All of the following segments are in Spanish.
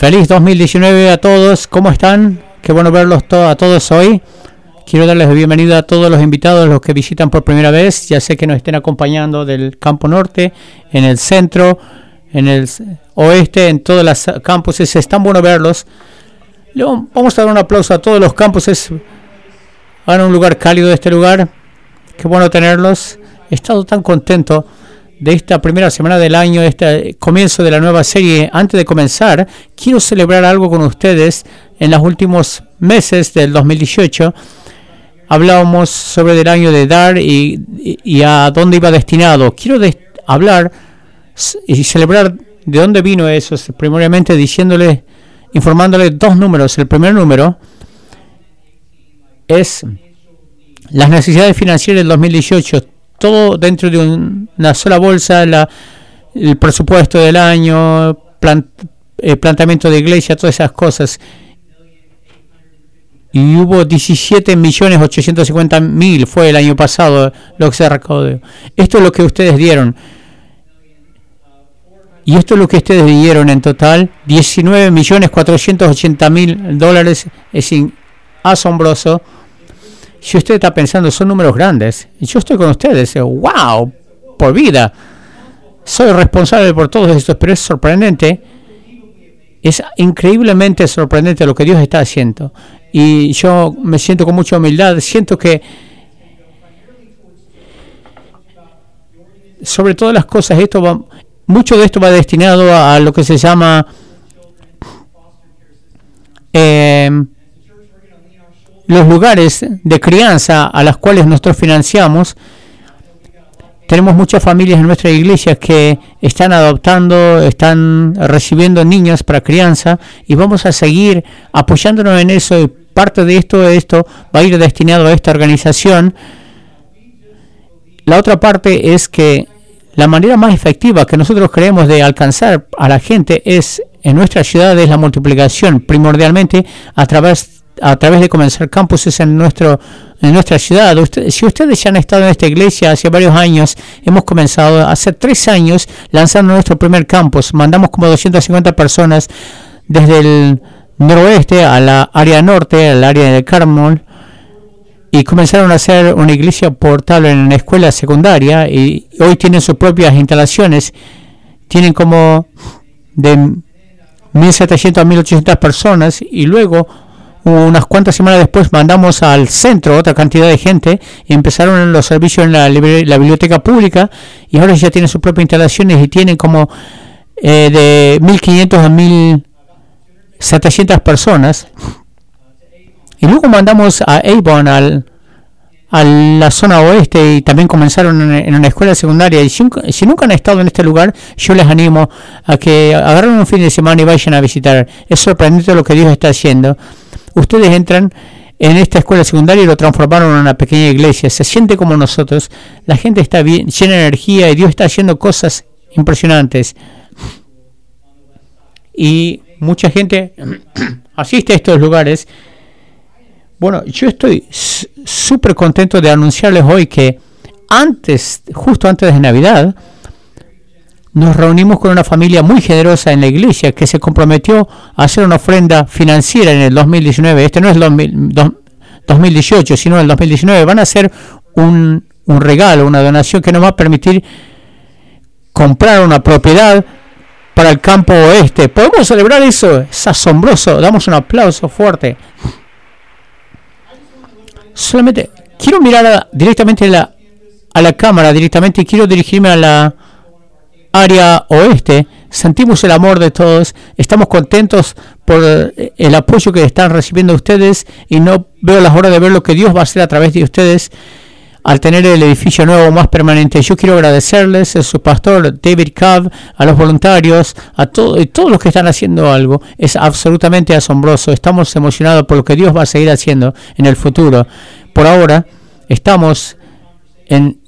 Feliz 2019 a todos. ¿Cómo están? Qué bueno verlos a todos hoy. Quiero darles la bienvenida a todos los invitados, los que visitan por primera vez. Ya sé que nos estén acompañando del campo norte, en el centro, en el oeste, en todos los campuses. Es tan bueno verlos. Vamos a dar un aplauso a todos los campuses. Hagan un lugar cálido de este lugar. Qué bueno tenerlos. He estado tan contento de esta primera semana del año, este comienzo de la nueva serie, antes de comenzar, quiero celebrar algo con ustedes. En los últimos meses del 2018 hablábamos sobre el año de dar y, a dónde iba destinado. Quiero hablar y celebrar de dónde vino eso, primordialmente diciéndole, informándole dos números. El primer número es las necesidades financieras del 2018 todo dentro de una sola bolsa, la, el presupuesto del año, el eh, planteamiento de iglesia, todas esas cosas. Y hubo 17 millones 850 mil fue el año pasado lo que se recaudó. Esto es lo que ustedes dieron. Y esto es lo que ustedes dieron en total. 19 millones 480 mil dólares. Es asombroso. Si usted está pensando, son números grandes, yo estoy con ustedes, wow, por vida. Soy responsable por todo esto, pero es sorprendente. Es increíblemente sorprendente lo que Dios está haciendo. Y yo me siento con mucha humildad. Siento que sobre todas las cosas, esto va, mucho de esto va destinado a, lo que se llama eh, los lugares de crianza a las cuales nosotros financiamos, tenemos muchas familias en nuestra iglesia que están adoptando, están recibiendo niños para crianza y vamos a seguir apoyándonos en eso y parte de esto, esto va a ir destinado a esta organización. La otra parte es que la manera más efectiva que nosotros creemos de alcanzar a la gente es en nuestra ciudad es la multiplicación primordialmente a través a través de comenzar campuses en nuestro en nuestra ciudad. si ustedes ya han estado en esta iglesia hace varios años, hemos comenzado hace tres años lanzando nuestro primer campus. Mandamos como 250 personas desde el noroeste a la área norte, al área de Carmel, y comenzaron a hacer una iglesia portable en una escuela secundaria y hoy tienen sus propias instalaciones. Tienen como de 1.700 a 1.800 personas y luego unas cuantas semanas después mandamos al centro otra cantidad de gente y empezaron los servicios en la, biblioteca pública y ahora ya tienen sus propias instalaciones y tienen como eh, de 1500 a 1700 personas. Y luego mandamos a Avon al, a la zona oeste y también comenzaron en, una escuela secundaria. Y si, si, nunca han estado en este lugar yo les animo a que agarren un fin de semana y vayan a visitar. Es sorprendente lo que Dios está haciendo ustedes entran en esta escuela secundaria y lo transformaron en una pequeña iglesia. Se siente como nosotros. La gente está bien, llena de energía y Dios está haciendo cosas impresionantes. Y mucha gente asiste a estos lugares. Bueno, yo estoy súper contento de anunciarles hoy que antes, justo antes de Navidad, nos reunimos con una familia muy generosa en la iglesia que se comprometió a hacer una ofrenda financiera en el 2019. Este no es el 2018, sino el 2019. Van a hacer un, un regalo, una donación que nos va a permitir comprar una propiedad para el campo oeste. ¿Podemos celebrar eso? Es asombroso. Damos un aplauso fuerte. Solamente quiero mirar directamente la, a la cámara, directamente quiero dirigirme a la área oeste, sentimos el amor de todos, estamos contentos por el apoyo que están recibiendo ustedes y no veo las horas de ver lo que Dios va a hacer a través de ustedes al tener el edificio nuevo más permanente. Yo quiero agradecerles a su pastor David Cobb, a los voluntarios, a todos todos los que están haciendo algo. Es absolutamente asombroso. Estamos emocionados por lo que Dios va a seguir haciendo en el futuro. Por ahora estamos en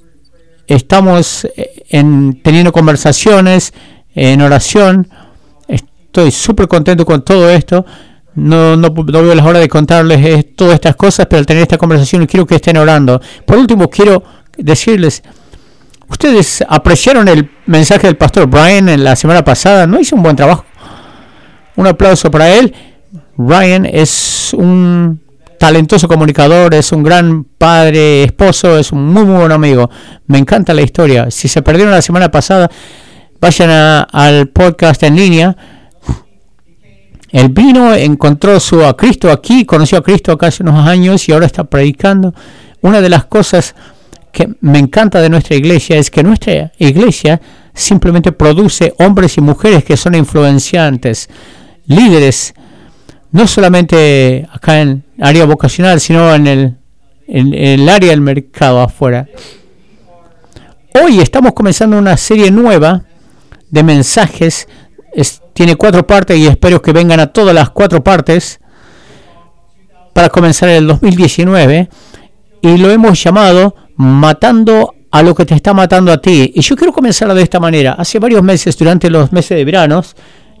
estamos eh, en, teniendo conversaciones, en oración. Estoy súper contento con todo esto. No, no, no, veo las horas de contarles todas estas cosas, pero al tener esta conversación quiero que estén orando. Por último, quiero decirles, ustedes apreciaron el mensaje del pastor Brian en la semana pasada, ¿no hizo un buen trabajo? Un aplauso para él. Ryan es un talentoso comunicador, es un gran padre, esposo, es un muy, muy buen amigo. Me encanta la historia. Si se perdieron la semana pasada, vayan al podcast en línea. Él vino, encontró su, a Cristo aquí, conoció a Cristo hace unos años y ahora está predicando. Una de las cosas que me encanta de nuestra iglesia es que nuestra iglesia simplemente produce hombres y mujeres que son influenciantes, líderes, no solamente acá en área vocacional, sino en el, en, el área del mercado afuera. Hoy estamos comenzando una serie nueva de mensajes. tiene cuatro partes y espero que vengan a todas las cuatro partes para comenzar el 2019. Y lo hemos llamado Matando a lo que te está matando a ti. Y yo quiero comenzar de esta manera. Hace varios meses, durante los meses de verano,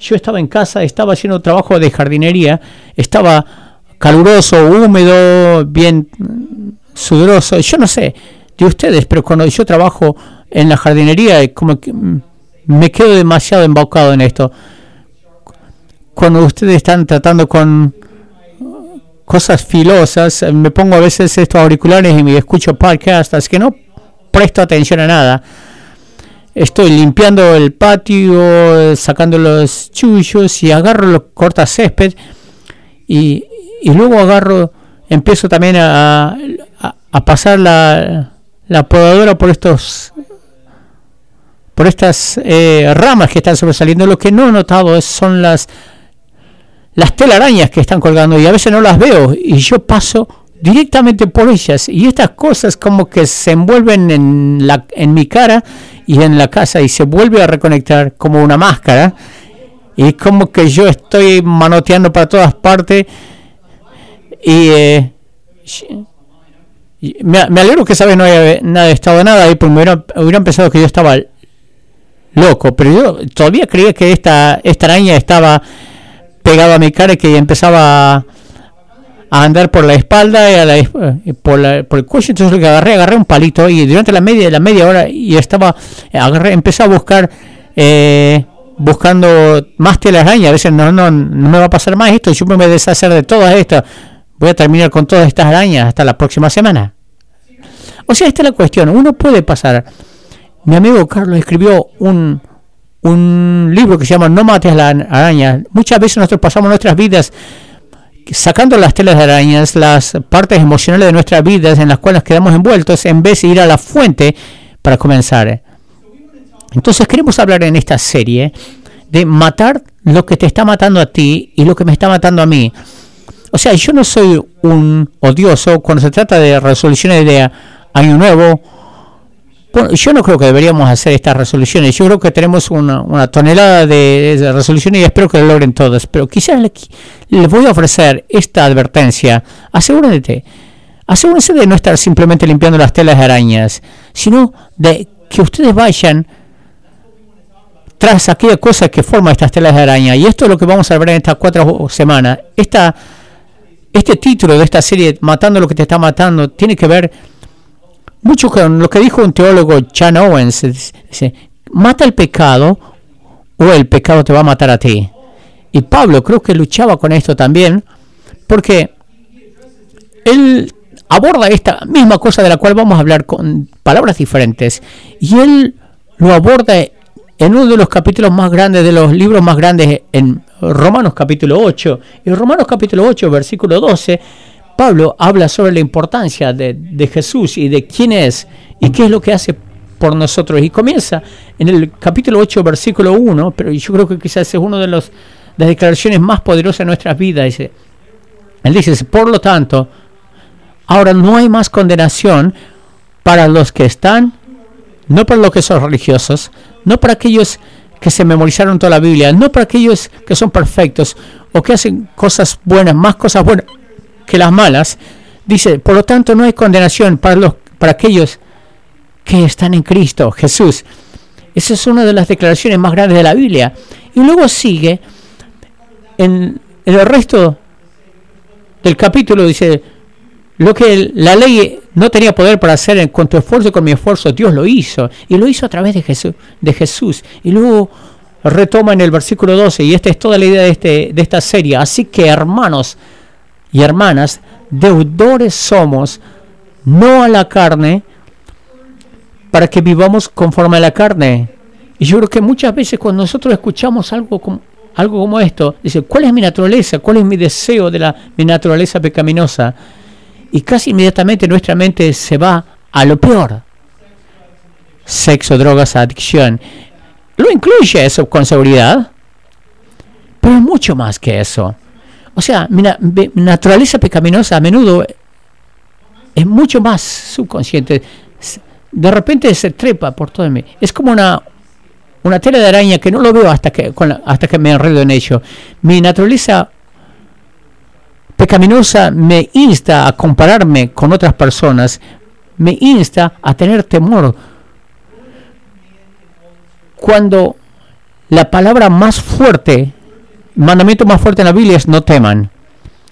yo estaba en casa, estaba haciendo trabajo de jardinería, estaba caluroso, húmedo, bien sudoroso. Yo no sé de ustedes, pero cuando yo trabajo en la jardinería, como que me quedo demasiado embaucado en esto. Cuando ustedes están tratando con cosas filosas, me pongo a veces estos auriculares y me escucho podcasts que no presto atención a nada. Estoy limpiando el patio, sacando los chullos y agarro los corta césped y, luego agarro, empiezo también a, a, pasar la, la, podadora por estos por estas eh, ramas que están sobresaliendo. Lo que no he notado es, son las las telarañas que están colgando y a veces no las veo y yo paso directamente por ellas y estas cosas como que se envuelven en, la, en mi cara y en la casa y se vuelve a reconectar como una máscara. Y como que yo estoy manoteando para todas partes. Y eh, me, alegro que esa vez no haya nada estado nada ahí porque hubiera, hubiera pensado que yo estaba loco pero yo todavía creía que esta, esta araña estaba pegada a mi cara y que empezaba a andar por la espalda y, a la, por, por, el cuello. Entonces lo que agarré, agarré un palito y durante la media, la media hora y estaba, agarré, empecé a buscar, eh, buscando más telaraña. A veces no, no, no me va a pasar más esto. Yo me voy a deshacer de todas estas. Voy a terminar con todas estas arañas hasta la próxima semana. O sea, esta es la cuestión. Uno puede pasar. Mi amigo Carlos escribió un, un libro que se llama No mates a la araña. Muchas veces nosotros pasamos nuestras vidas sacando las telas de arañas, las partes emocionales de nuestras vidas en las cuales quedamos envueltos, en vez de ir a la fuente para comenzar. Entonces queremos hablar en esta serie de matar lo que te está matando a ti y lo que me está matando a mí. O sea, yo no soy un odioso cuando se trata de resoluciones de año nuevo yo no creo que deberíamos hacer estas resoluciones. Yo creo que tenemos una, tonelada de, resoluciones y espero que lo logren todas. Pero quizás les, voy a ofrecer esta advertencia. Asegúrense, asegúrense de no estar simplemente limpiando las telas de arañas, sino de que ustedes vayan tras aquella cosa que forma estas telas de araña. Y esto es lo que vamos a ver en estas cuatro semanas. Este título de esta serie, Matando lo que te está matando, tiene que ver mucho con lo que dijo un teólogo Chan Owens, dice, mata el pecado o el pecado te va a matar a ti. Y Pablo creo que luchaba con esto también, porque él aborda esta misma cosa de la cual vamos a hablar con palabras diferentes, y él lo aborda en uno de los capítulos más grandes, de los libros más grandes, en Romanos capítulo 8. Y Romanos capítulo 8, versículo 12, Pablo habla sobre la importancia de, Jesús y de quién es y qué es lo que hace por nosotros. Y comienza en el capítulo 8, versículo 1, pero yo creo que quizás es una de, las declaraciones más poderosas de nuestras vidas. Dice, él dice, por lo tanto, ahora no hay más condenación para los que están, no para los que son religiosos, no para aquellos que se memorizaron toda la Biblia, no para aquellos que son perfectos o que hacen cosas buenas, más cosas buenas que las malas, dice, por lo tanto no hay condenación para, los, para aquellos que están en Cristo, Jesús. Esa es una de las declaraciones más grandes de la Biblia. Y luego sigue en, el resto del capítulo, dice, lo que la ley no tenía poder para hacer con tu esfuerzo y con mi esfuerzo, Dios lo hizo. Y lo hizo a través de Jesús. De Jesús. Y luego retoma en el versículo 12, y esta es toda la idea de, este, de esta serie. Así que hermanos y hermanas, deudores somos, no a la carne, para que vivamos conforme a la carne. Y yo creo que muchas veces cuando nosotros escuchamos algo como, algo como esto, dice, ¿cuál es mi naturaleza? ¿Cuál es mi deseo de la, mi naturaleza pecaminosa? Y casi inmediatamente nuestra mente se va a lo peor. Sexo, drogas, adicción. Lo incluye eso con seguridad, pero es mucho más que eso. O sea, mi, naturaleza pecaminosa a menudo es mucho más subconsciente. De repente se trepa por todo mí. Es como una, una tela de araña que no lo veo hasta que, hasta que me enredo en ello. Mi naturaleza pecaminosa me insta a compararme con otras personas, me insta a tener temor cuando la palabra más fuerte, mandamiento más fuerte en la Biblia es no teman.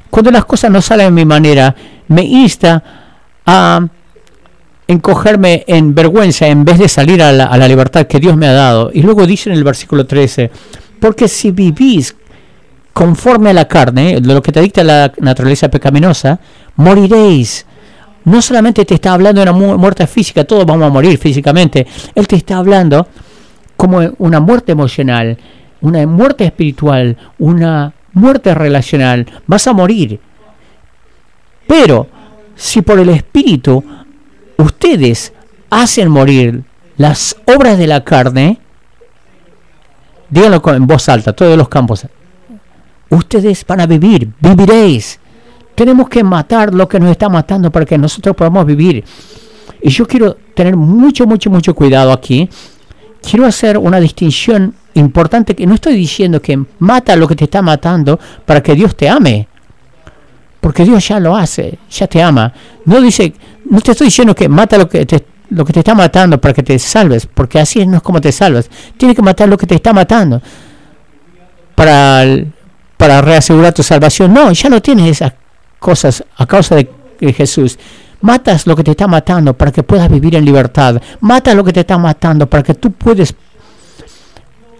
Cuando las cosas no salen de mi manera, me insta a encogerme en vergüenza en vez de salir a la, a la libertad que Dios me ha dado. Y luego dice en el versículo 13, porque si vivís conforme a la carne, de lo que te dicta la naturaleza pecaminosa, moriréis. No solamente te está hablando de una muerte física, todos vamos a morir físicamente, Él te está hablando como una muerte emocional, una muerte espiritual, una muerte relacional, vas a morir. Pero si por el Espíritu ustedes hacen morir las obras de la carne, díganlo en voz alta, todos los campos, ustedes van a vivir, viviréis. Tenemos que matar lo que nos está matando para que nosotros podamos vivir. Y yo quiero tener mucho, mucho, mucho cuidado aquí quiero hacer una distinción importante que no estoy diciendo que mata lo que te está matando para que Dios te ame. Porque Dios ya lo hace, ya te ama. No dice, no te estoy diciendo que mata lo que te, lo que te está matando para que te salves, porque así no es como te salvas. Tiene que matar lo que te está matando para, para reasegurar tu salvación. No, ya no tienes esas cosas a causa de Jesús. Matas lo que te está matando para que puedas vivir en libertad. Mata lo que te está matando para que tú puedes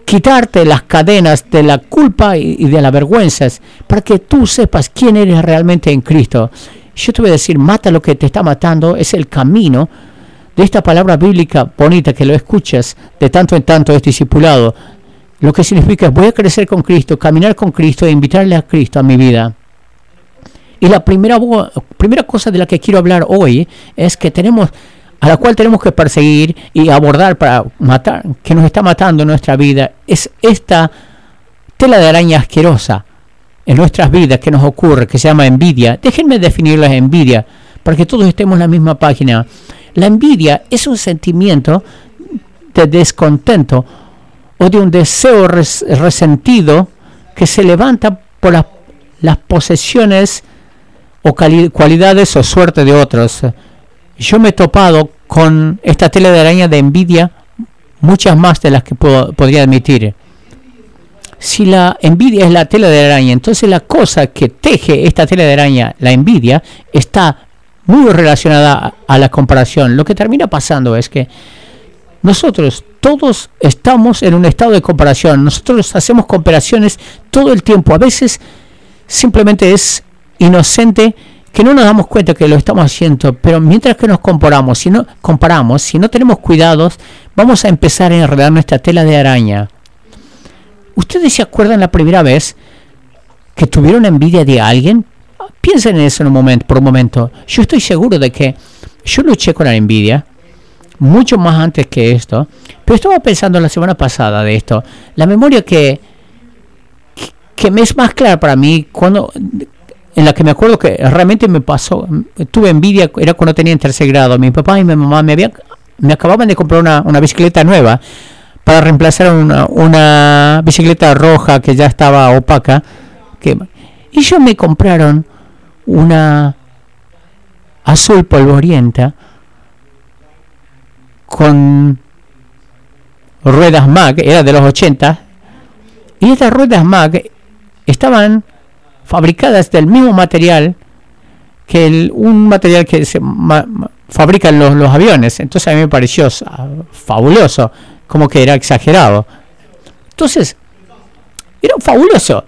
quitarte las cadenas de la culpa y de las vergüenzas, para que tú sepas quién eres realmente en Cristo. Yo te voy a decir, mata lo que te está matando, es el camino de esta palabra bíblica bonita que lo escuchas de tanto en tanto es discipulado. Lo que significa voy a crecer con Cristo, caminar con Cristo e invitarle a Cristo a mi vida. Y la primera, primera cosa de la que quiero hablar hoy es que tenemos, a la cual tenemos que perseguir y abordar para matar, que nos está matando nuestra vida, es esta tela de araña asquerosa en nuestras vidas que nos ocurre, que se llama envidia. Déjenme definirla envidia, para que todos estemos en la misma página. La envidia es un sentimiento de descontento o de un deseo resentido que se levanta por las, las posesiones o cualidades o suerte de otros. Yo me he topado con esta tela de araña de envidia, muchas más de las que podría admitir. Si la envidia es la tela de araña, entonces la cosa que teje esta tela de araña, la envidia, está muy relacionada a la comparación. Lo que termina pasando es que nosotros todos estamos en un estado de comparación. Nosotros hacemos comparaciones todo el tiempo. A veces simplemente es inocente que no nos damos cuenta que lo estamos haciendo, pero mientras que nos comparamos, si no comparamos, si no tenemos cuidados, vamos a empezar a enredar nuestra tela de araña. ¿Ustedes se acuerdan la primera vez que tuvieron envidia de alguien? Piensen en eso en un momento, por un momento. Yo estoy seguro de que yo luché con la envidia mucho más antes que esto, pero estaba pensando la semana pasada de esto. La memoria que que me es más clara para mí cuando en la que me acuerdo que realmente me pasó, tuve envidia, era cuando tenía en tercer grado. Mi papá y mi mamá me, habían, me acababan de comprar una, una bicicleta nueva para reemplazar una, una, bicicleta roja que ya estaba opaca. Que, y ellos me compraron una azul polvorienta con ruedas MAG, era de los 80, y estas ruedas MAG estaban fabricadas del mismo material que el, un material que se fabrican los, los aviones. Entonces a mí me pareció fabuloso, como que era exagerado. Entonces, era fabuloso.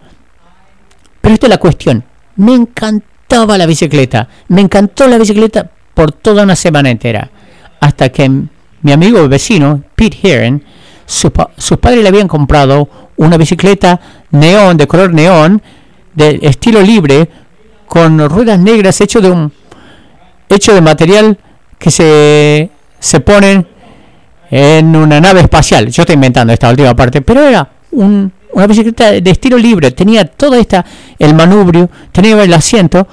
Pero esta es la cuestión. Me encantaba la bicicleta. Me encantó la bicicleta por toda una semana entera. Hasta que mi amigo vecino, Pete Heron, sus padres le habían comprado una bicicleta neón, de color neón, de estilo libre, con ruedas negras hecho de un hecho de material que se, se ponen en una nave espacial. Yo estoy inventando esta última parte, pero era un, una bicicleta de estilo libre, tenía toda esta, el manubrio, tenía el asiento.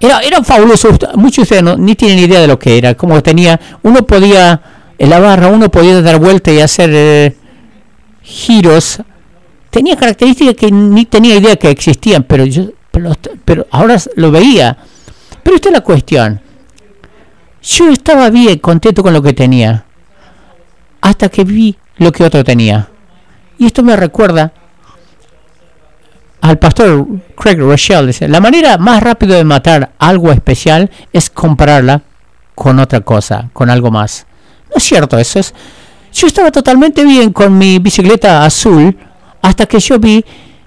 Era, era fabuloso, muchos de ustedes ni tienen idea de lo que era, como tenía, uno podía, en la barra uno podía dar vuelta y hacer eh, giros. Tenía características que ni tenía idea que existían, pero yo pero, ahora lo veía. Pero esta es la cuestión. Yo estaba bien contento con lo que tenía, hasta que vi lo que otro tenía. Y esto me recuerda al pastor Craig Rochelle. Dice, la manera más rápida de matar algo especial es compararla con otra cosa, con algo más. No es cierto, eso es... Yo estaba totalmente bien con mi bicicleta azul hasta que yo vi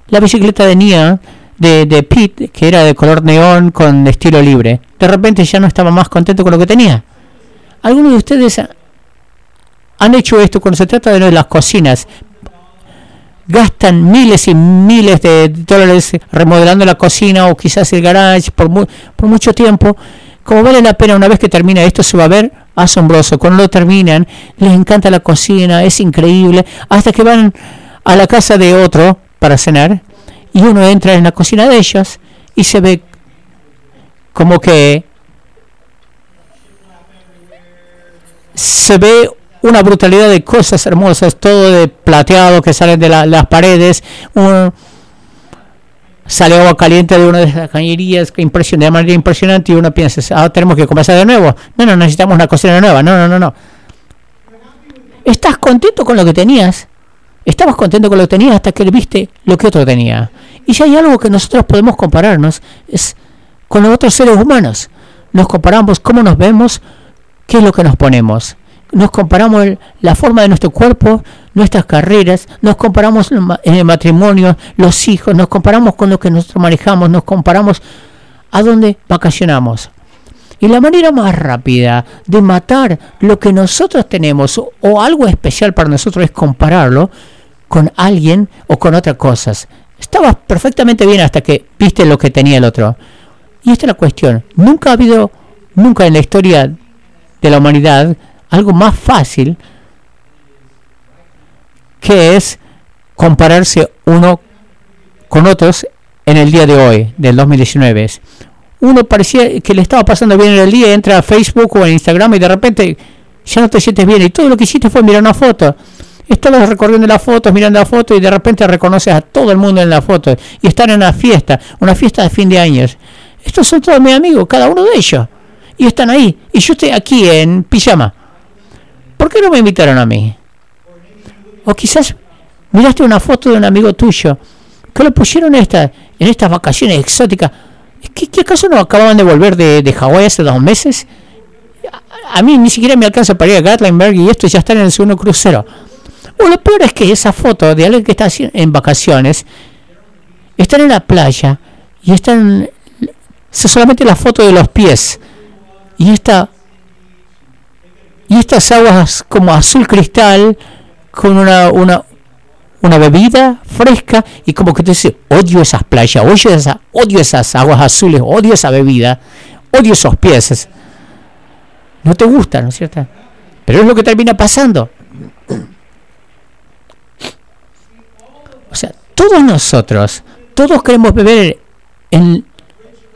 la bicicleta de Nia de, de Pete, que era de color neón con estilo libre. De repente ya no estaba más contento con lo que tenía. ¿Algunos de ustedes han hecho esto cuando se trata de las cocinas? Gastan miles y miles de dólares remodelando la cocina o quizás el garage por, por mucho tiempo. Como vale la pena una vez que termina esto se va a ver asombroso. Cuando lo terminan, les encanta la cocina, es increíble, hasta que van a la casa de otro para cenar y uno entra en la cocina de ellos y se ve como que se ve una brutalidad de cosas hermosas, todo de plateado que salen de las paredes, sale agua caliente de una de las cañerías que impresiona de manera impresionante y uno piensa, ah, tenemos que comenzar de nuevo. No, no, necesitamos una cocina nueva. No, no, no, no. ¿Estás contento con lo que tenías? Estabas contento con lo que tenías hasta que viste lo que otro tenía. Y si hay algo que nosotros podemos compararnos es con los otros seres humanos. Nos comparamos cómo nos vemos, qué es lo que nos ponemos. Nos comparamos la forma de nuestro cuerpo, nuestras carreras, nos comparamos en el matrimonio, los hijos, nos comparamos con lo que nosotros manejamos, nos comparamos a dónde vacacionamos. Y la manera más rápida de matar lo que nosotros tenemos o algo especial para nosotros es compararlo con alguien o con otras cosas. Estabas perfectamente bien hasta que viste lo que tenía el otro. Y esta es la cuestión. Nunca ha habido, nunca en la historia de la humanidad, algo más fácil que es compararse uno con otros en el día de hoy, del 2019. Uno parecía que le estaba pasando bien en el día, entra a Facebook o a Instagram y de repente ya no te sientes bien y todo lo que hiciste fue mirar una foto Estabas recorriendo las fotos, mirando la foto y de repente reconoces a todo el mundo en la foto y están en una fiesta, una fiesta de fin de años. Estos son todos mis amigos, cada uno de ellos. Y están ahí. Y yo estoy aquí en pijama. ¿Por qué no me invitaron a mí? O quizás miraste una foto de un amigo tuyo que lo pusieron en, esta, en estas vacaciones exóticas. ¿Qué, ¿Qué, acaso no acababan de volver de, de Hawái hace dos meses? A, a, mí ni siquiera me alcanza para ir a Gatlinburg y estos ya están en el segundo crucero. O lo peor es que esa foto de alguien que está en vacaciones, están en la playa y están solamente la foto de los pies y esta y estas aguas como azul cristal con una, una, una bebida fresca y como que te dice odio esas playas, odio, esa, odio esas aguas azules, odio esa bebida, odio esos pies. No te gusta, ¿no es cierto? Pero es lo que termina pasando. O sea, todos nosotros, todos queremos beber en,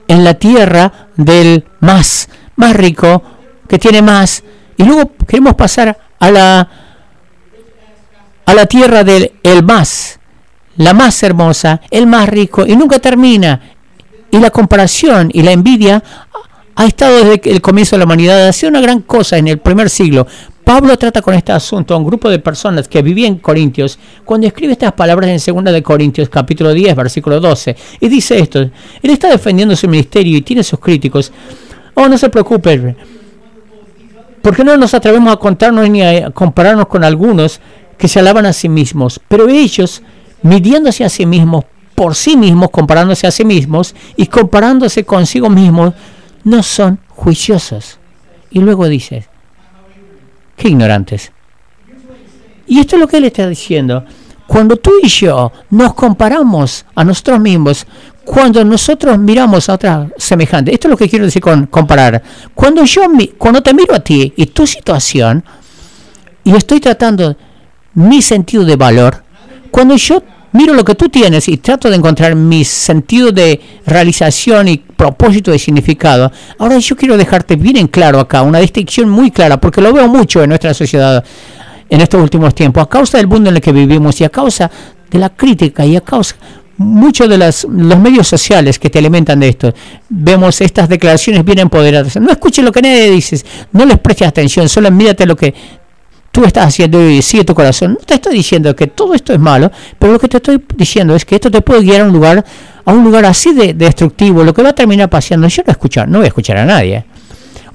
en la tierra del más, más rico, que tiene más, y luego queremos pasar a la, a la tierra del el más, la más hermosa, el más rico, y nunca termina. Y la comparación y la envidia ha estado desde el comienzo de la humanidad, ha sido una gran cosa en el primer siglo. Pablo trata con este asunto a un grupo de personas que vivían en Corintios cuando escribe estas palabras en 2 de Corintios capítulo 10 versículo 12 y dice esto, él está defendiendo su ministerio y tiene sus críticos. Oh, no se preocupe. ¿Por qué no nos atrevemos a contarnos ni a compararnos con algunos que se alaban a sí mismos? Pero ellos, midiéndose a sí mismos, por sí mismos, comparándose a sí mismos y comparándose consigo mismos, no son juiciosos. Y luego dice, qué ignorantes. Y esto es lo que él está diciendo. Cuando tú y yo nos comparamos a nosotros mismos, cuando nosotros miramos a otra semejante, esto es lo que quiero decir con comparar. Cuando yo cuando te miro a ti y tu situación y estoy tratando mi sentido de valor, cuando yo miro lo que tú tienes y trato de encontrar mi sentido de realización y propósito de significado, ahora yo quiero dejarte bien en claro acá, una distinción muy clara, porque lo veo mucho en nuestra sociedad en estos últimos tiempos, a causa del mundo en el que vivimos y a causa de la crítica y a causa muchos de las, los medios sociales que te alimentan de esto, vemos estas declaraciones bien empoderadas. No escuches lo que nadie dice, no les prestes atención, solo mírate lo que tú estás haciendo y sigue tu corazón. No te estoy diciendo que todo esto es malo, pero lo que te estoy diciendo es que esto te puede guiar a un lugar, a un lugar así de, destructivo, lo que va a terminar paseando. Yo no escuchar, no voy a escuchar a nadie.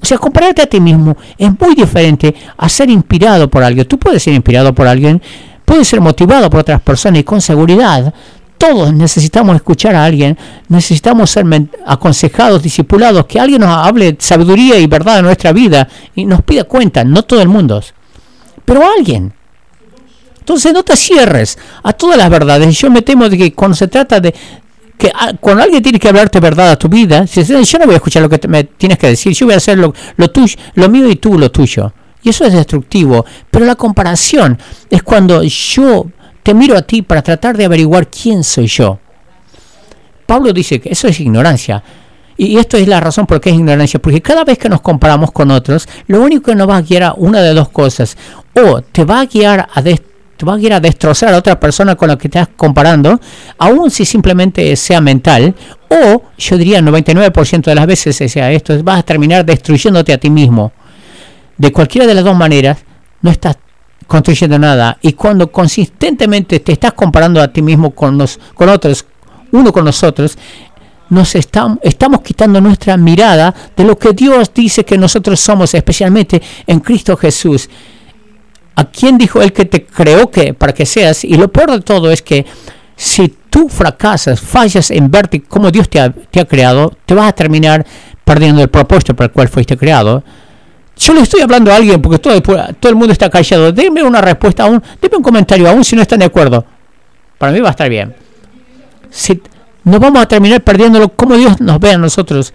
O sea, compararte a ti mismo es muy diferente a ser inspirado por alguien. Tú puedes ser inspirado por alguien, puedes ser motivado por otras personas y con seguridad. Todos necesitamos escuchar a alguien, necesitamos ser aconsejados, discipulados, que alguien nos hable sabiduría y verdad de nuestra vida y nos pida cuenta, no todo el mundo pero alguien. Entonces no te cierres a todas las verdades. Yo me temo de que cuando se trata de que ah, cuando alguien tiene que hablarte verdad a tu vida, yo no voy a escuchar lo que me tienes que decir, yo voy a hacer lo, lo tuyo, lo mío y tú lo tuyo. Y eso es destructivo. Pero la comparación es cuando yo te miro a ti para tratar de averiguar quién soy yo. Pablo dice que eso es ignorancia. Y esto es la razón por qué es ignorancia, porque cada vez que nos comparamos con otros, lo único que nos va a guiar a una de dos cosas, o te va a guiar a, te va a, a destrozar a otra persona con la que estás comparando, aun si simplemente sea mental, o yo diría 99% de las veces sea esto, vas a terminar destruyéndote a ti mismo. De cualquiera de las dos maneras, no estás construyendo nada. Y cuando consistentemente te estás comparando a ti mismo con, los, con otros, uno con nosotros, nos estamos, estamos quitando nuestra mirada de lo que Dios dice que nosotros somos, especialmente en Cristo Jesús. ¿A quién dijo Él que te creó que para que seas? Y lo peor de todo es que si tú fracasas, fallas en verte como Dios te ha, creado, te vas a terminar perdiendo el propósito para el cual fuiste creado. Yo le estoy hablando a alguien porque todo, el mundo está callado. Denme una respuesta aún, denme un comentario aún si no están de acuerdo. Para mí va a estar bien. Si, nos vamos a terminar perdiéndolo como Dios nos ve a nosotros.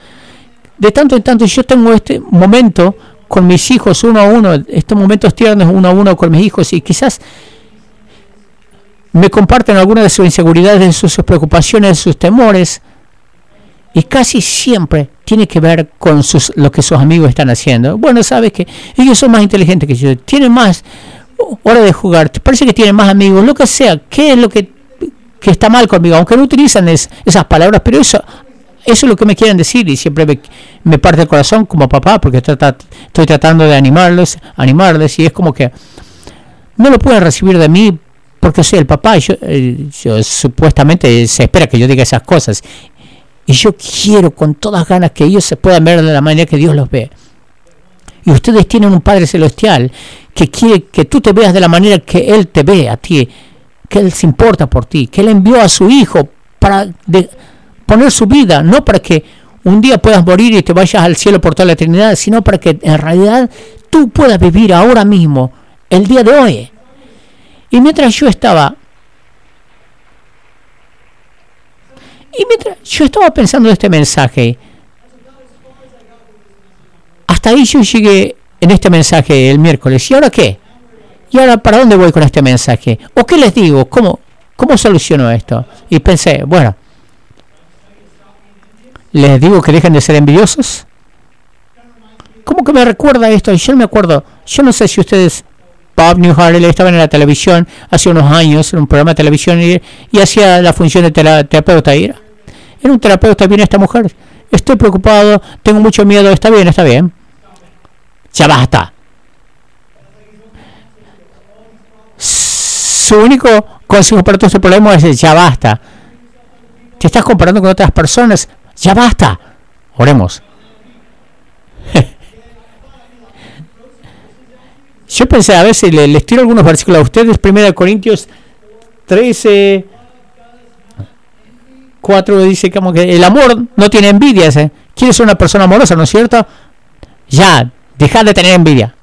De tanto en tanto yo tengo este momento con mis hijos uno a uno, estos momentos tiernos uno a uno con mis hijos y quizás me comparten algunas de sus inseguridades, de sus, preocupaciones, sus temores y casi siempre tiene que ver con sus, lo que sus amigos están haciendo. Bueno, sabes que ellos son más inteligentes que yo, tienen más hora de jugar, parece que tienen más amigos, lo que sea, ¿qué es lo que que está mal conmigo, aunque no utilizan esas palabras, pero eso, eso es lo que me quieren decir y siempre me, parte el corazón como papá porque estoy tratando de animarlos, animarles y es como que no lo pueden recibir de mí porque soy el papá y eh, yo, supuestamente se espera que yo diga esas cosas y yo quiero con todas ganas que ellos se puedan ver de la manera que Dios los ve. Y ustedes tienen un Padre Celestial que quiere que tú te veas de la manera que Él te ve a ti que Él se importa por ti, que Él envió a su Hijo para poner su vida, no para que un día puedas morir y te vayas al cielo por toda la eternidad, sino para que en realidad tú puedas vivir ahora mismo, el día de hoy. Y mientras yo estaba, y mientras yo estaba pensando en este mensaje, hasta ahí yo llegué en este mensaje el miércoles. ¿Y ahora qué? ¿Y ahora para dónde voy con este mensaje? ¿O qué les digo? ¿Cómo, cómo soluciono esto? Y pensé, bueno, ¿les digo que dejen de ser envidiosos? ¿Cómo que me recuerda esto? Yo me acuerdo. Yo no sé si ustedes, Bob Newhart, estaban en la televisión hace unos años, en un programa de televisión, y, hacía la función de terapeuta. era, era un terapeuta, viene esta mujer. Estoy preocupado, tengo mucho miedo. Está bien, está bien. Ya basta su único consejo para todo este problema es ya basta. Te estás comparando con otras personas, ya basta. Oremos. Yo pensé, a le, les tiro algunos versículos a ustedes. 1 Corintios 13, 4 dice como que el amor no tiene envidia. ¿eh? ¿Quieres ser una persona amorosa, no es cierto? Ya, deja de tener envidia.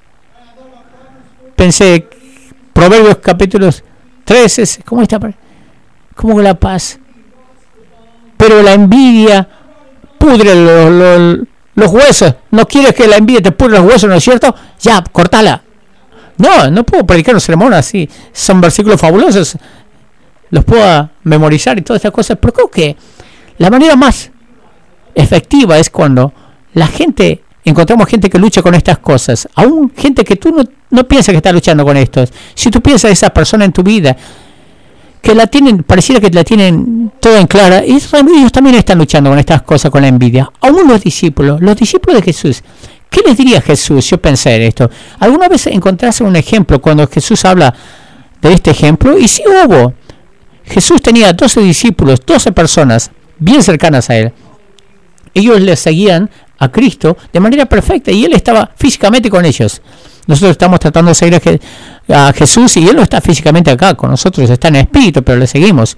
Pensé, Proverbios capítulos 13, ¿cómo está? ¿Cómo la paz? Pero la envidia pudre los, huesos. ¿No quieres que la envidia te pudre los huesos, no es cierto? Ya, cortala. No, no puedo predicar un sermón así. Son versículos fabulosos. Los puedo memorizar y todas estas cosas. Pero creo que la manera más efectiva es cuando la gente, encontramos gente que lucha con estas cosas. Aún gente que tú no, no piensas que está luchando con esto. Si tú piensas esa persona en tu vida, que la tienen, pareciera que la tienen todo en clara, y ellos también están luchando con estas cosas, con la envidia. Aún los discípulos, los discípulos de Jesús, ¿qué les diría Jesús? Yo pensé en esto. ¿Alguna vez encontraste un ejemplo cuando Jesús habla de este ejemplo? Y si hubo. Jesús tenía 12 discípulos, 12 personas bien cercanas a él. Ellos le seguían a Cristo de manera perfecta y él estaba físicamente con ellos. Nosotros estamos tratando de seguir a, Jesús y Él no está físicamente acá con nosotros, está en espíritu, pero le seguimos.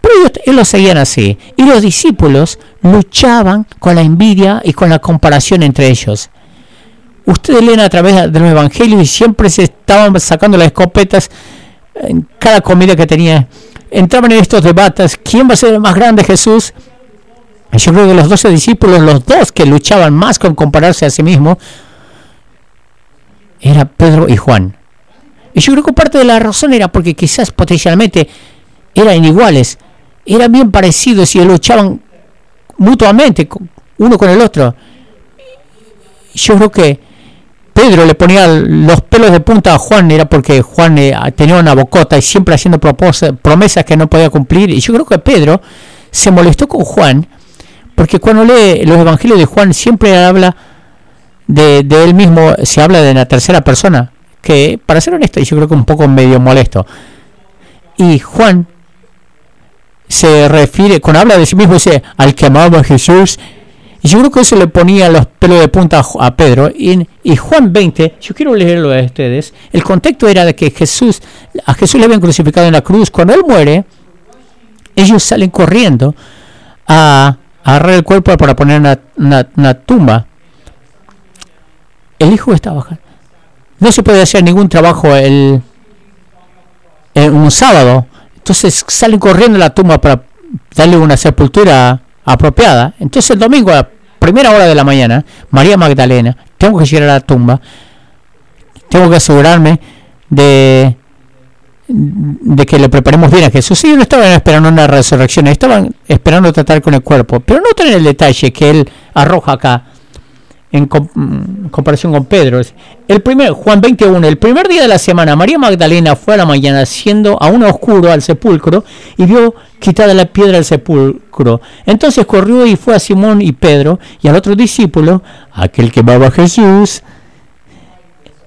Pero ellos, ellos lo seguían así. Y los discípulos luchaban con la envidia y con la comparación entre ellos. Ustedes leen a través de los evangelios y siempre se estaban sacando las escopetas en cada comida que tenía. Entraban en estos debates, ¿quién va a ser el más grande Jesús? Yo creo que los doce discípulos, los dos que luchaban más con compararse a sí mismos, era Pedro y Juan. Y yo creo que parte de la razón era porque quizás potencialmente eran iguales, eran bien parecidos y luchaban mutuamente uno con el otro. Yo creo que Pedro le ponía los pelos de punta a Juan, era porque Juan eh, tenía una bocota y siempre haciendo promesas que no podía cumplir. Y yo creo que Pedro se molestó con Juan, porque cuando lee los evangelios de Juan siempre habla de, él mismo se habla de la tercera persona, que para ser honesto, yo creo que un poco medio molesto. Y Juan se refiere, cuando habla de sí mismo, dice al que amaba a Jesús. Y yo creo que eso le ponía los pelos de punta a, Pedro. Y, Juan 20, yo quiero leerlo a ustedes. El contexto era de que Jesús, a Jesús le habían crucificado en la cruz. Cuando él muere, ellos salen corriendo a, agarrar el cuerpo para poner una, una tumba el hijo está bajando. No se puede hacer ningún trabajo el, un sábado. Entonces salen corriendo a la tumba para darle una sepultura apropiada. Entonces el domingo a primera hora de la mañana, María Magdalena, tengo que llegar a la tumba, tengo que asegurarme de, de que le preparemos bien a Jesús. Ellos no estaban esperando una resurrección, estaban esperando tratar con el cuerpo. Pero no tener el detalle que él arroja acá en mm, comparación con Pedro. El primer, Juan 21, el primer día de la semana, María Magdalena fue a la mañana siendo aún oscuro al sepulcro y vio quitada la piedra del sepulcro. Entonces corrió y fue a Simón y Pedro y al otro discípulo, aquel que amaba a Jesús.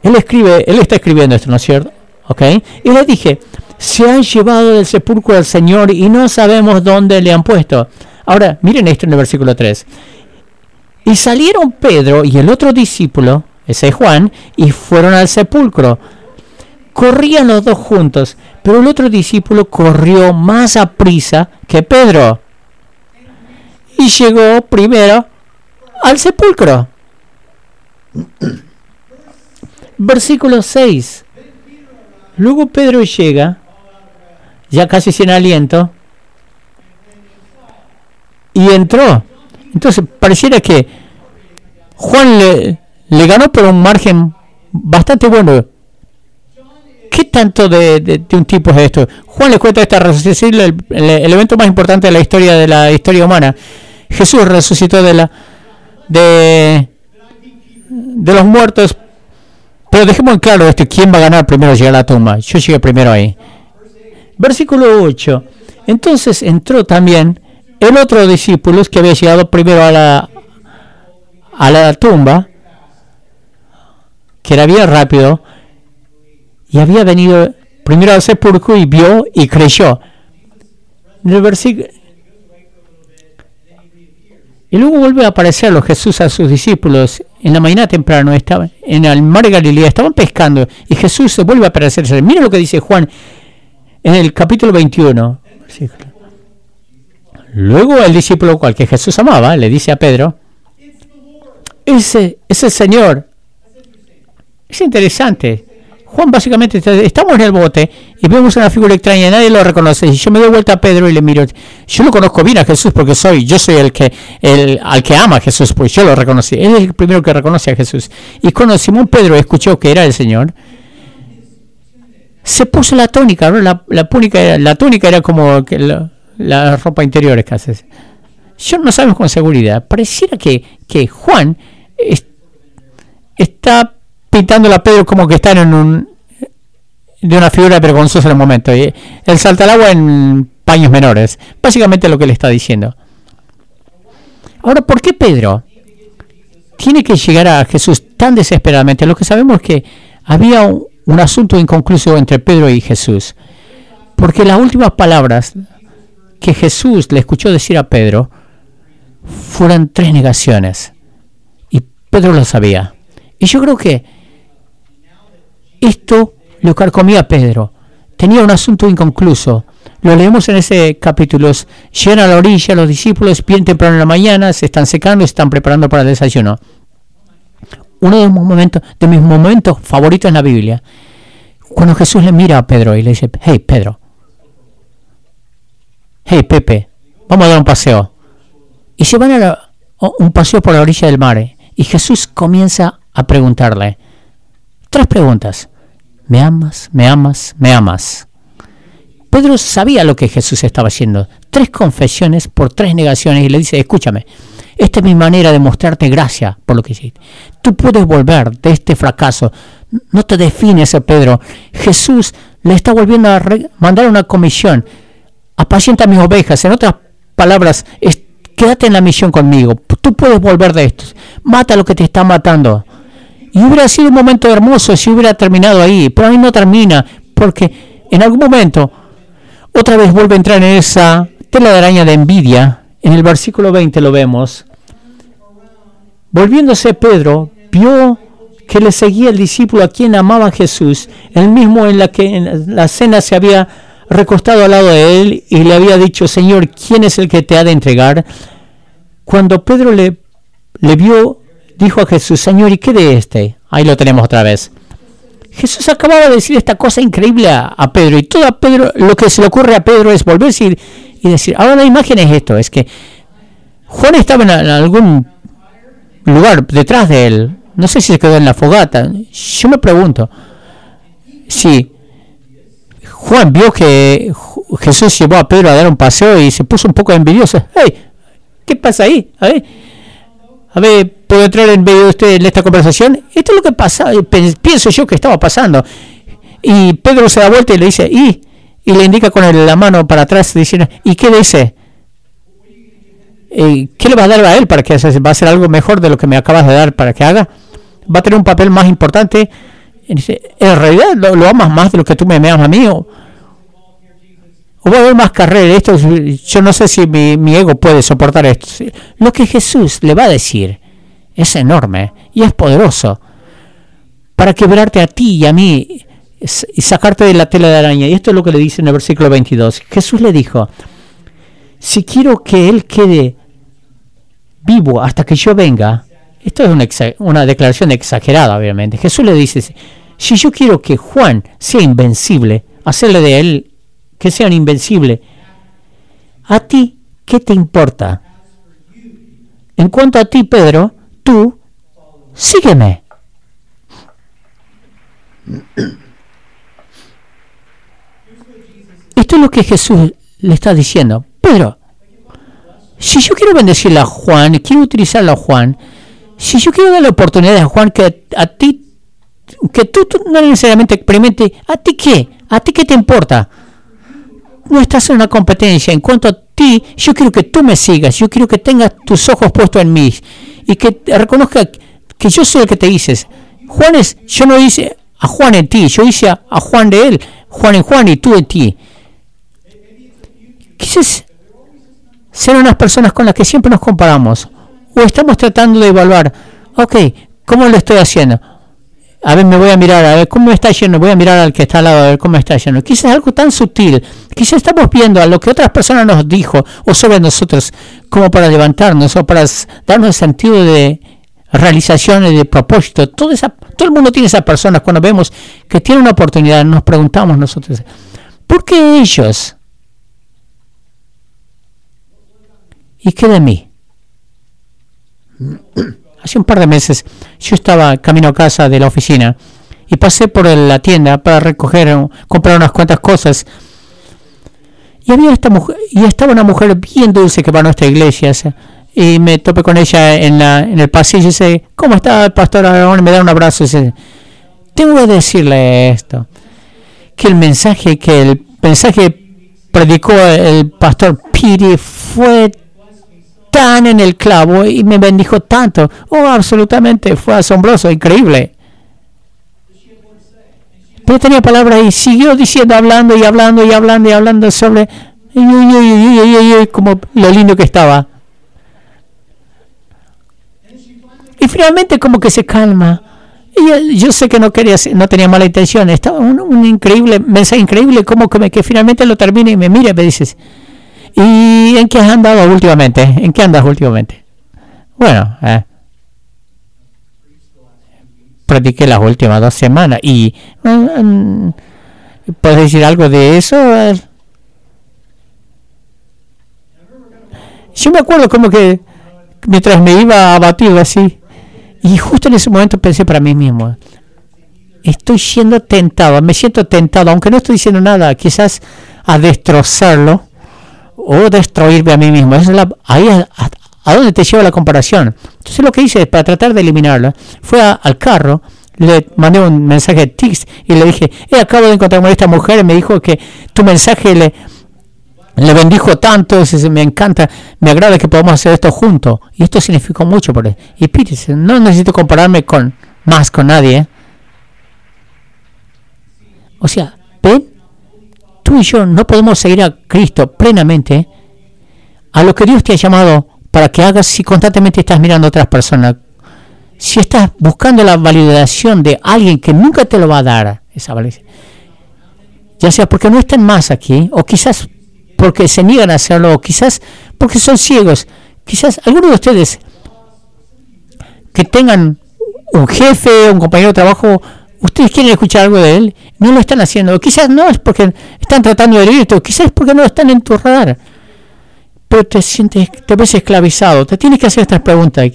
Él escribe, él está escribiendo esto, ¿no es cierto? ¿Ok? Y le dije, se han llevado del sepulcro al Señor y no sabemos dónde le han puesto. Ahora, miren esto en el versículo 3. Y salieron Pedro y el otro discípulo, ese Juan, y fueron al sepulcro. Corrían los dos juntos, pero el otro discípulo corrió más a prisa que Pedro. Y llegó primero al sepulcro. Versículo 6. Luego Pedro llega, ya casi sin aliento, y entró. Entonces, pareciera que Juan le, ganó por un margen bastante bueno. ¿Qué tanto de, un tipo es esto? Juan le cuenta esta resucitación, el, el, evento más importante de la historia de la historia humana. Jesús resucitó de la de, de los muertos. Pero dejemos en claro esto, ¿quién va a ganar primero llegar a la tumba? Yo llegué primero ahí. Versículo 8. Entonces entró también el otro discípulo que había llegado primero a la, a la tumba, que era bien rápido, y había venido primero al sepulcro y vio y creyó. el versículo, y luego vuelve a aparecer los Jesús a sus discípulos en la mañana temprano, estaban en el mar de Galilea, estaban pescando y Jesús se vuelve a aparecerse. Mira lo que dice Juan en el capítulo 21. Luego el discípulo cual que Jesús amaba le dice a Pedro, ese es el Señor. Es interesante. Juan básicamente estamos en el bote y vemos una figura extraña, nadie lo reconoce. Y yo me doy vuelta a Pedro y le miro. Yo lo conozco bien a Jesús porque soy, yo soy el que, el, al que ama a Jesús, pues yo lo reconocí. Él es el primero que reconoce a Jesús. Y cuando Simón Pedro escuchó que era el Señor, se puso la túnica, la, la, túnica, la túnica era como que la, ropa interior casi. Yo no sabemos con seguridad. Pareciera que, que Juan está pintándola a Pedro como que está en un de una figura vergonzosa en el momento. Y él salta al agua en paños menores. Básicamente lo que le está diciendo. Ahora, ¿por qué Pedro tiene que llegar a Jesús tan desesperadamente? Lo que sabemos es que había un, un asunto inconcluso entre Pedro y Jesús. Porque las últimas palabras que Jesús le escuchó decir a Pedro fueron tres negaciones. Y Pedro lo sabía. Y yo creo que esto lo carcomía a Pedro. Tenía un asunto inconcluso. Lo leemos en ese capítulo. Llegan a la orilla los discípulos bien temprano en la mañana, se están secando se están preparando para el desayuno. Uno de mis momentos, favoritos en la Biblia, cuando Jesús le mira a Pedro y le dice, hey Pedro, hey Pepe, vamos a dar un paseo. Y se van a un paseo por la orilla del mar. Y Jesús comienza a preguntarle tres preguntas. ¿Me amas? ¿Me amas? ¿Me amas? Pedro sabía lo que Jesús estaba haciendo. Tres confesiones por tres negaciones y le dice, escúchame, esta es mi manera de mostrarte gracia por lo que hiciste. Tú puedes volver de este fracaso. No te defines, Pedro. Jesús le está volviendo a mandar una comisión. Apacienta mis ovejas. En otras palabras, quédate en la misión conmigo. Tú puedes volver de esto. Mata lo que te está matando. Y hubiera sido un momento hermoso si hubiera terminado ahí, pero ahí no termina, porque en algún momento otra vez vuelve a entrar en esa tela de araña de envidia. En el versículo 20 lo vemos. Volviéndose Pedro, vio que le seguía el discípulo a quien amaba Jesús, el mismo en la que en la cena se había recostado al lado de él y le había dicho, Señor, ¿quién es el que te ha de entregar? Cuando Pedro le, le vio dijo a Jesús, Señor, ¿y qué de este? Ahí lo tenemos otra vez. Jesús acababa de decir esta cosa increíble a, Pedro y todo a Pedro, lo que se le ocurre a Pedro es volverse y, y decir, ahora la imagen es esto, es que Juan estaba en, algún lugar detrás de él, no sé si se quedó en la fogata, yo me pregunto si Juan vio que Jesús llevó a Pedro a dar un paseo y se puso un poco envidioso, hey, ¿qué pasa ahí? A ver, ¿puedo entrar en medio de usted en esta conversación? Esto es lo que pasa, eh, pienso yo que estaba pasando. Y Pedro se da vuelta y le dice, y, le indica con la mano para atrás, diciendo, ¿y qué dice? Eh, ¿Qué le va a dar a él para que va a hacer algo mejor de lo que me acabas de dar para que haga? ¿Va a tener un papel más importante? en realidad lo, amas más de lo que tú me, amas a mí. Va a haber más carrera. Esto, yo no sé si mi, ego puede soportar esto. Lo que Jesús le va a decir es enorme y es poderoso para quebrarte a ti y a mí y sacarte de la tela de araña. Y esto es lo que le dice en el versículo 22. Jesús le dijo, si quiero que Él quede vivo hasta que yo venga, esto es una, una declaración exagerada, obviamente. Jesús le dice, si yo quiero que Juan sea invencible, hacerle de él que sean invencible. ¿A ti qué te importa? En cuanto a ti, Pedro, tú sígueme. Esto es lo que Jesús le está diciendo. Pedro, si yo quiero bendecirle a Juan, quiero utilizarlo a Juan, si yo quiero darle oportunidad a Juan que a ti, que tú, tú no necesariamente experimente, ¿a ti qué? ¿A ti qué te importa? Estás en una competencia. En cuanto a ti, yo quiero que tú me sigas, yo quiero que tengas tus ojos puestos en mí y que reconozca que yo soy el que te dices. Juan es, yo no hice a Juan en ti, yo hice a, Juan de él, Juan en Juan y tú en ti. Quizás ser unas personas con las que siempre nos comparamos o estamos tratando de evaluar, ok, ¿Cómo lo estoy haciendo? A ver, me voy a mirar, a ver cómo está yendo, voy a mirar al que está al lado, a ver cómo está yendo. Quizás algo tan sutil, quizás estamos viendo a lo que otras personas nos dijo o sobre nosotros, como para levantarnos o para darnos sentido de realización y de propósito. Todo, esa, todo el mundo tiene esas personas. Cuando vemos que tienen una oportunidad, nos preguntamos nosotros, ¿por qué ellos? ¿Y qué de mí? Hace un par de meses yo estaba camino a casa de la oficina y pasé por la tienda para recoger, comprar unas cuantas cosas. Y había esta mujer, y estaba una mujer bien dulce que va a nuestra iglesia. Y me topé con ella en, la, en el pasillo y dice, ¿cómo está el pastor Aragón? Me da un abrazo y dice, tengo que decirle esto, que el mensaje que el mensaje predicó el pastor Piri fue tan en el clavo y me bendijo tanto. Oh, absolutamente, fue asombroso, increíble. Pero tenía palabras y siguió diciendo, hablando y hablando y hablando y hablando sobre como lo lindo que estaba. Y finalmente como que se calma. Y yo, sé que no quería, no tenía mala intención. Estaba un, increíble mensaje increíble como que, me, que finalmente lo termina y me mira y me dices, ¿Y en qué has andado últimamente? ¿En qué andas últimamente? Bueno, eh, practiqué las últimas dos semanas y mm, mm, ¿puedes decir algo de eso? Yo me acuerdo como que mientras me iba abatido así y justo en ese momento pensé para mí mismo, estoy siendo tentado, me siento tentado, aunque no estoy diciendo nada, quizás a destrozarlo o destruirme a mí mismo. es ahí a, a, dónde te lleva la comparación. Entonces lo que hice para tratar de eliminarla fue al carro, le mandé un mensaje de text y le dije, eh, acabo de encontrarme con esta mujer y me dijo que tu mensaje le, le bendijo tanto, me encanta, me agrada que podamos hacer esto juntos. Y esto significó mucho por él. Y Peter no necesito compararme con más con nadie. O sea, ven tú y yo no podemos seguir a Cristo plenamente a lo que Dios te ha llamado para que hagas si constantemente estás mirando a otras personas. Si estás buscando la validación de alguien que nunca te lo va a dar, esa validación. Ya sea porque no están más aquí, o quizás porque se niegan a hacerlo, o quizás porque son ciegos. Quizás algunos de ustedes que tengan un jefe, un compañero de trabajo ustedes quieren escuchar algo de él, no lo están haciendo. Quizás no es porque están tratando de herirte, quizás es porque no están en tu radar. Pero te sientes, te ves esclavizado. Te tienes que hacer estas preguntas.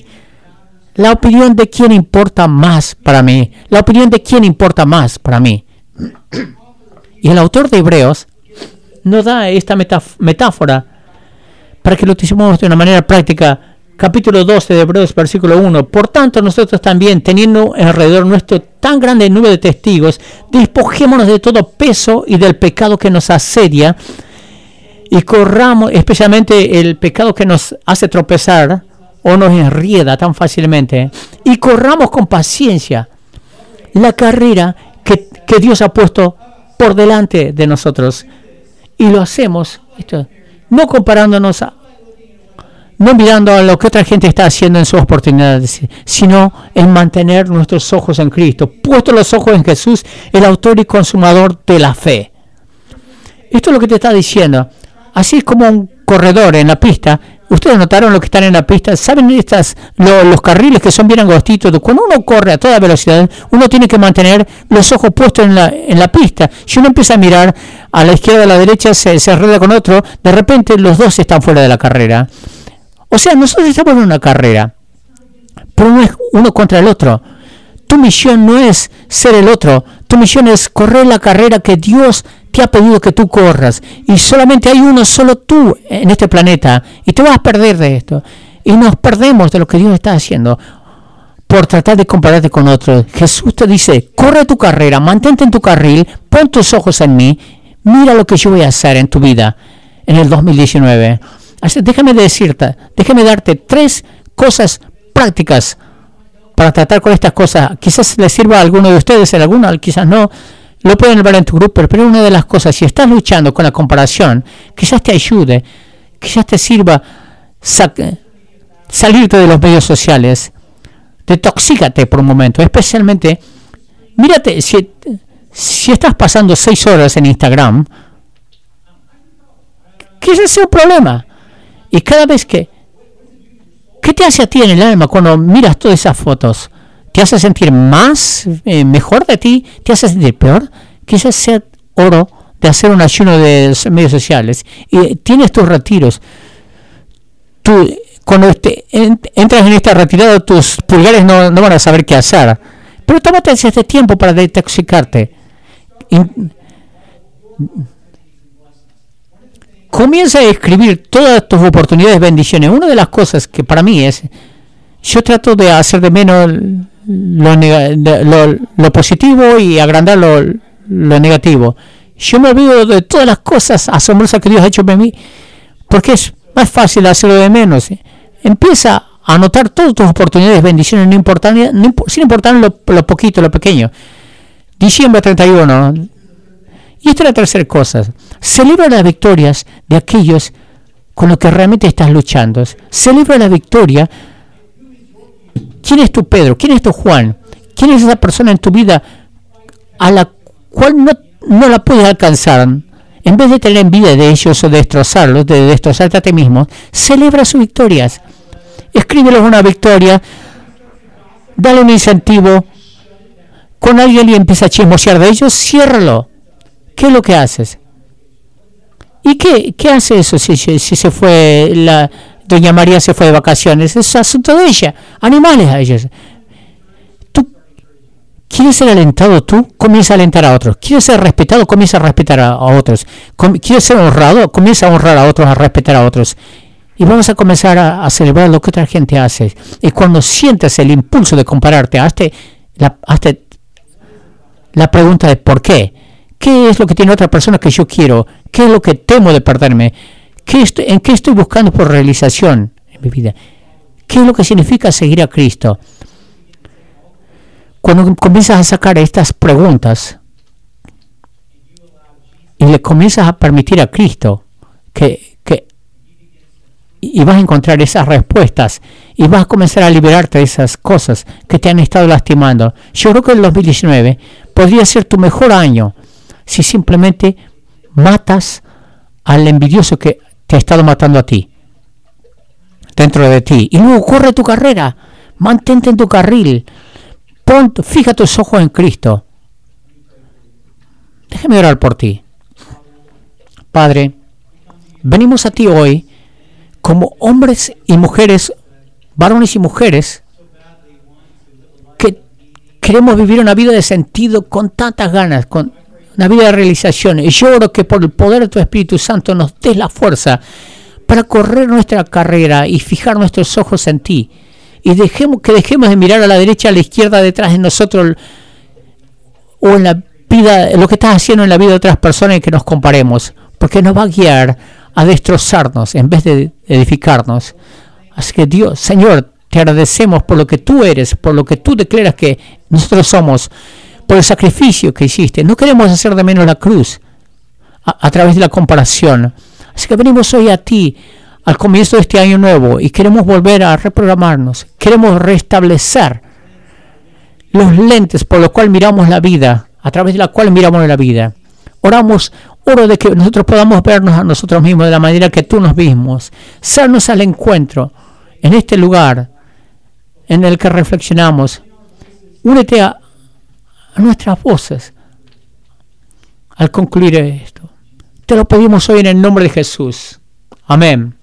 La opinión de quién importa más para mí. La opinión de quién importa más para mí. Y el autor de Hebreos nos da esta metáfora para que lo utilicemos de una manera práctica capítulo 12 de Hebreos, versículo 1. Por tanto, nosotros también, teniendo alrededor nuestro tan grande número de testigos, despojémonos de todo peso y del pecado que nos asedia y corramos, especialmente el pecado que nos hace tropezar o nos enrieda tan fácilmente, y corramos con paciencia la carrera que, que Dios ha puesto por delante de nosotros. Y lo hacemos, esto, no comparándonos a, no mirando a lo que otra gente está haciendo en sus oportunidades, sino en mantener nuestros ojos en Cristo, puestos los ojos en Jesús, el autor y consumador de la fe. Esto es lo que te está diciendo. Así es como un corredor en la pista. Ustedes notaron lo que están en la pista. ¿Saben estas, los carriles que son bien angostitos? Cuando uno corre a toda velocidad, uno tiene que mantener los ojos puestos en la, en la pista. Si uno empieza a mirar a la izquierda o a la derecha, se, se con otro, de repente los dos están fuera de la carrera. O sea, nosotros estamos en una carrera, pero no es uno contra el otro. Tu misión no es ser el otro, tu misión es correr la carrera que Dios te ha pedido que tú corras. Y solamente hay uno, solo tú en este planeta. Y te vas a perder de esto. Y nos perdemos de lo que Dios está haciendo por tratar de compararte con otros. Jesús te dice, corre tu carrera, mantente en tu carril, pon tus ojos en mí, mira lo que yo voy a hacer en tu vida en el 2019 déjame decirte, déjame darte tres cosas prácticas para tratar con estas cosas. Quizás les sirva a alguno de ustedes, en alguna, quizás no. Lo pueden ver en tu grupo, pero una de las cosas, si estás luchando con la comparación, quizás te ayude, quizás te sirva salirte de los medios sociales. detoxícate por un momento, especialmente, mírate, si, si estás pasando seis horas en Instagram, ¿qué es ese problema? Y cada vez que, ¿qué te hace a ti en el alma cuando miras todas esas fotos? ¿Te hace sentir más, eh, mejor de ti? ¿Te hace sentir peor? Quizás sea oro de hacer un ayuno de medios sociales y tienes tus retiros. Tú, cuando te, entras en esta retirada, tus pulgares no, van a saber qué hacer. Pero tómate este tiempo para detoxicarte. Comienza a escribir todas tus oportunidades, bendiciones. Una de las cosas que para mí es, yo trato de hacer de menos lo, positivo y agrandar lo, negativo. Yo me olvido de todas las cosas asombrosas que Dios ha hecho para mí, porque es más fácil hacerlo de menos. Empieza a anotar todas tus oportunidades, bendiciones, no sin importar lo, lo, poquito, lo pequeño. Diciembre 31. Y esta es la tercera cosa. Celebra las victorias de aquellos con los que realmente estás luchando. Celebra la victoria ¿Quién es tu Pedro? ¿Quién es tu Juan? ¿Quién es esa persona en tu vida a la cual no, la puedes alcanzar? En vez de tener envidia de ellos o de destrozarlos, de destrozarte a ti mismo, celebra sus victorias. Escríbelos una victoria, dale un incentivo. Con alguien y empieza a chismosear de ellos, ciérralo. ¿Qué es lo que haces? ¿Y qué, qué hace eso si, se fue la, Doña María se fue de vacaciones, es asunto de ella, animales a ellos. Tú quieres ser alentado, tú comienza a alentar a otros. Quieres ser respetado, comienza a respetar a, otros. quieres ser honrado, comienza a honrar a otros, a respetar a otros. Y vamos a comenzar a, celebrar lo que otra gente hace. Y cuando sientes el impulso de compararte, hazte la, hazte la pregunta de por qué. ¿Qué es lo que tiene otra persona que yo quiero? ¿Qué es lo que temo de perderme? ¿En qué estoy buscando por realización en mi vida? ¿Qué es lo que significa seguir a Cristo? Cuando comienzas a sacar estas preguntas y le comienzas a permitir a Cristo que, que y vas a encontrar esas respuestas y vas a comenzar a liberarte de esas cosas que te han estado lastimando. Yo creo que el 2019 podría ser tu mejor año si simplemente matas al envidioso que te ha estado matando a ti, dentro de ti. Y luego corre tu carrera, mantente en tu carril, pon, fija tus ojos en Cristo. Déjame orar por ti. Padre, venimos a ti hoy como hombres y mujeres, varones y mujeres, que queremos vivir una vida de sentido con tantas ganas, con una vida de realización. Y yo oro que por el poder de tu Espíritu Santo nos des la fuerza para correr nuestra carrera y fijar nuestros ojos en ti. Y dejemos, que dejemos de mirar a la derecha, a la izquierda, detrás de nosotros o en la vida, lo que estás haciendo en la vida de otras personas y que nos comparemos. Porque nos va a guiar a destrozarnos en vez de edificarnos. Así que Dios, Señor, te agradecemos por lo que tú eres, por lo que tú declaras que nosotros somos por el sacrificio que hiciste. No queremos hacer de menos la cruz a, través de la comparación. Así que venimos hoy a ti al comienzo de este año nuevo y queremos volver a reprogramarnos. Queremos restablecer los lentes por los cuales miramos la vida, a través de la cual miramos la vida. Oramos, oro de que nosotros podamos vernos a nosotros mismos de la manera que tú nos vimos, sernos al encuentro en este lugar en el que reflexionamos. Únete a, a nuestras voces al concluir esto. Te lo pedimos hoy en el nombre de Jesús. Amén.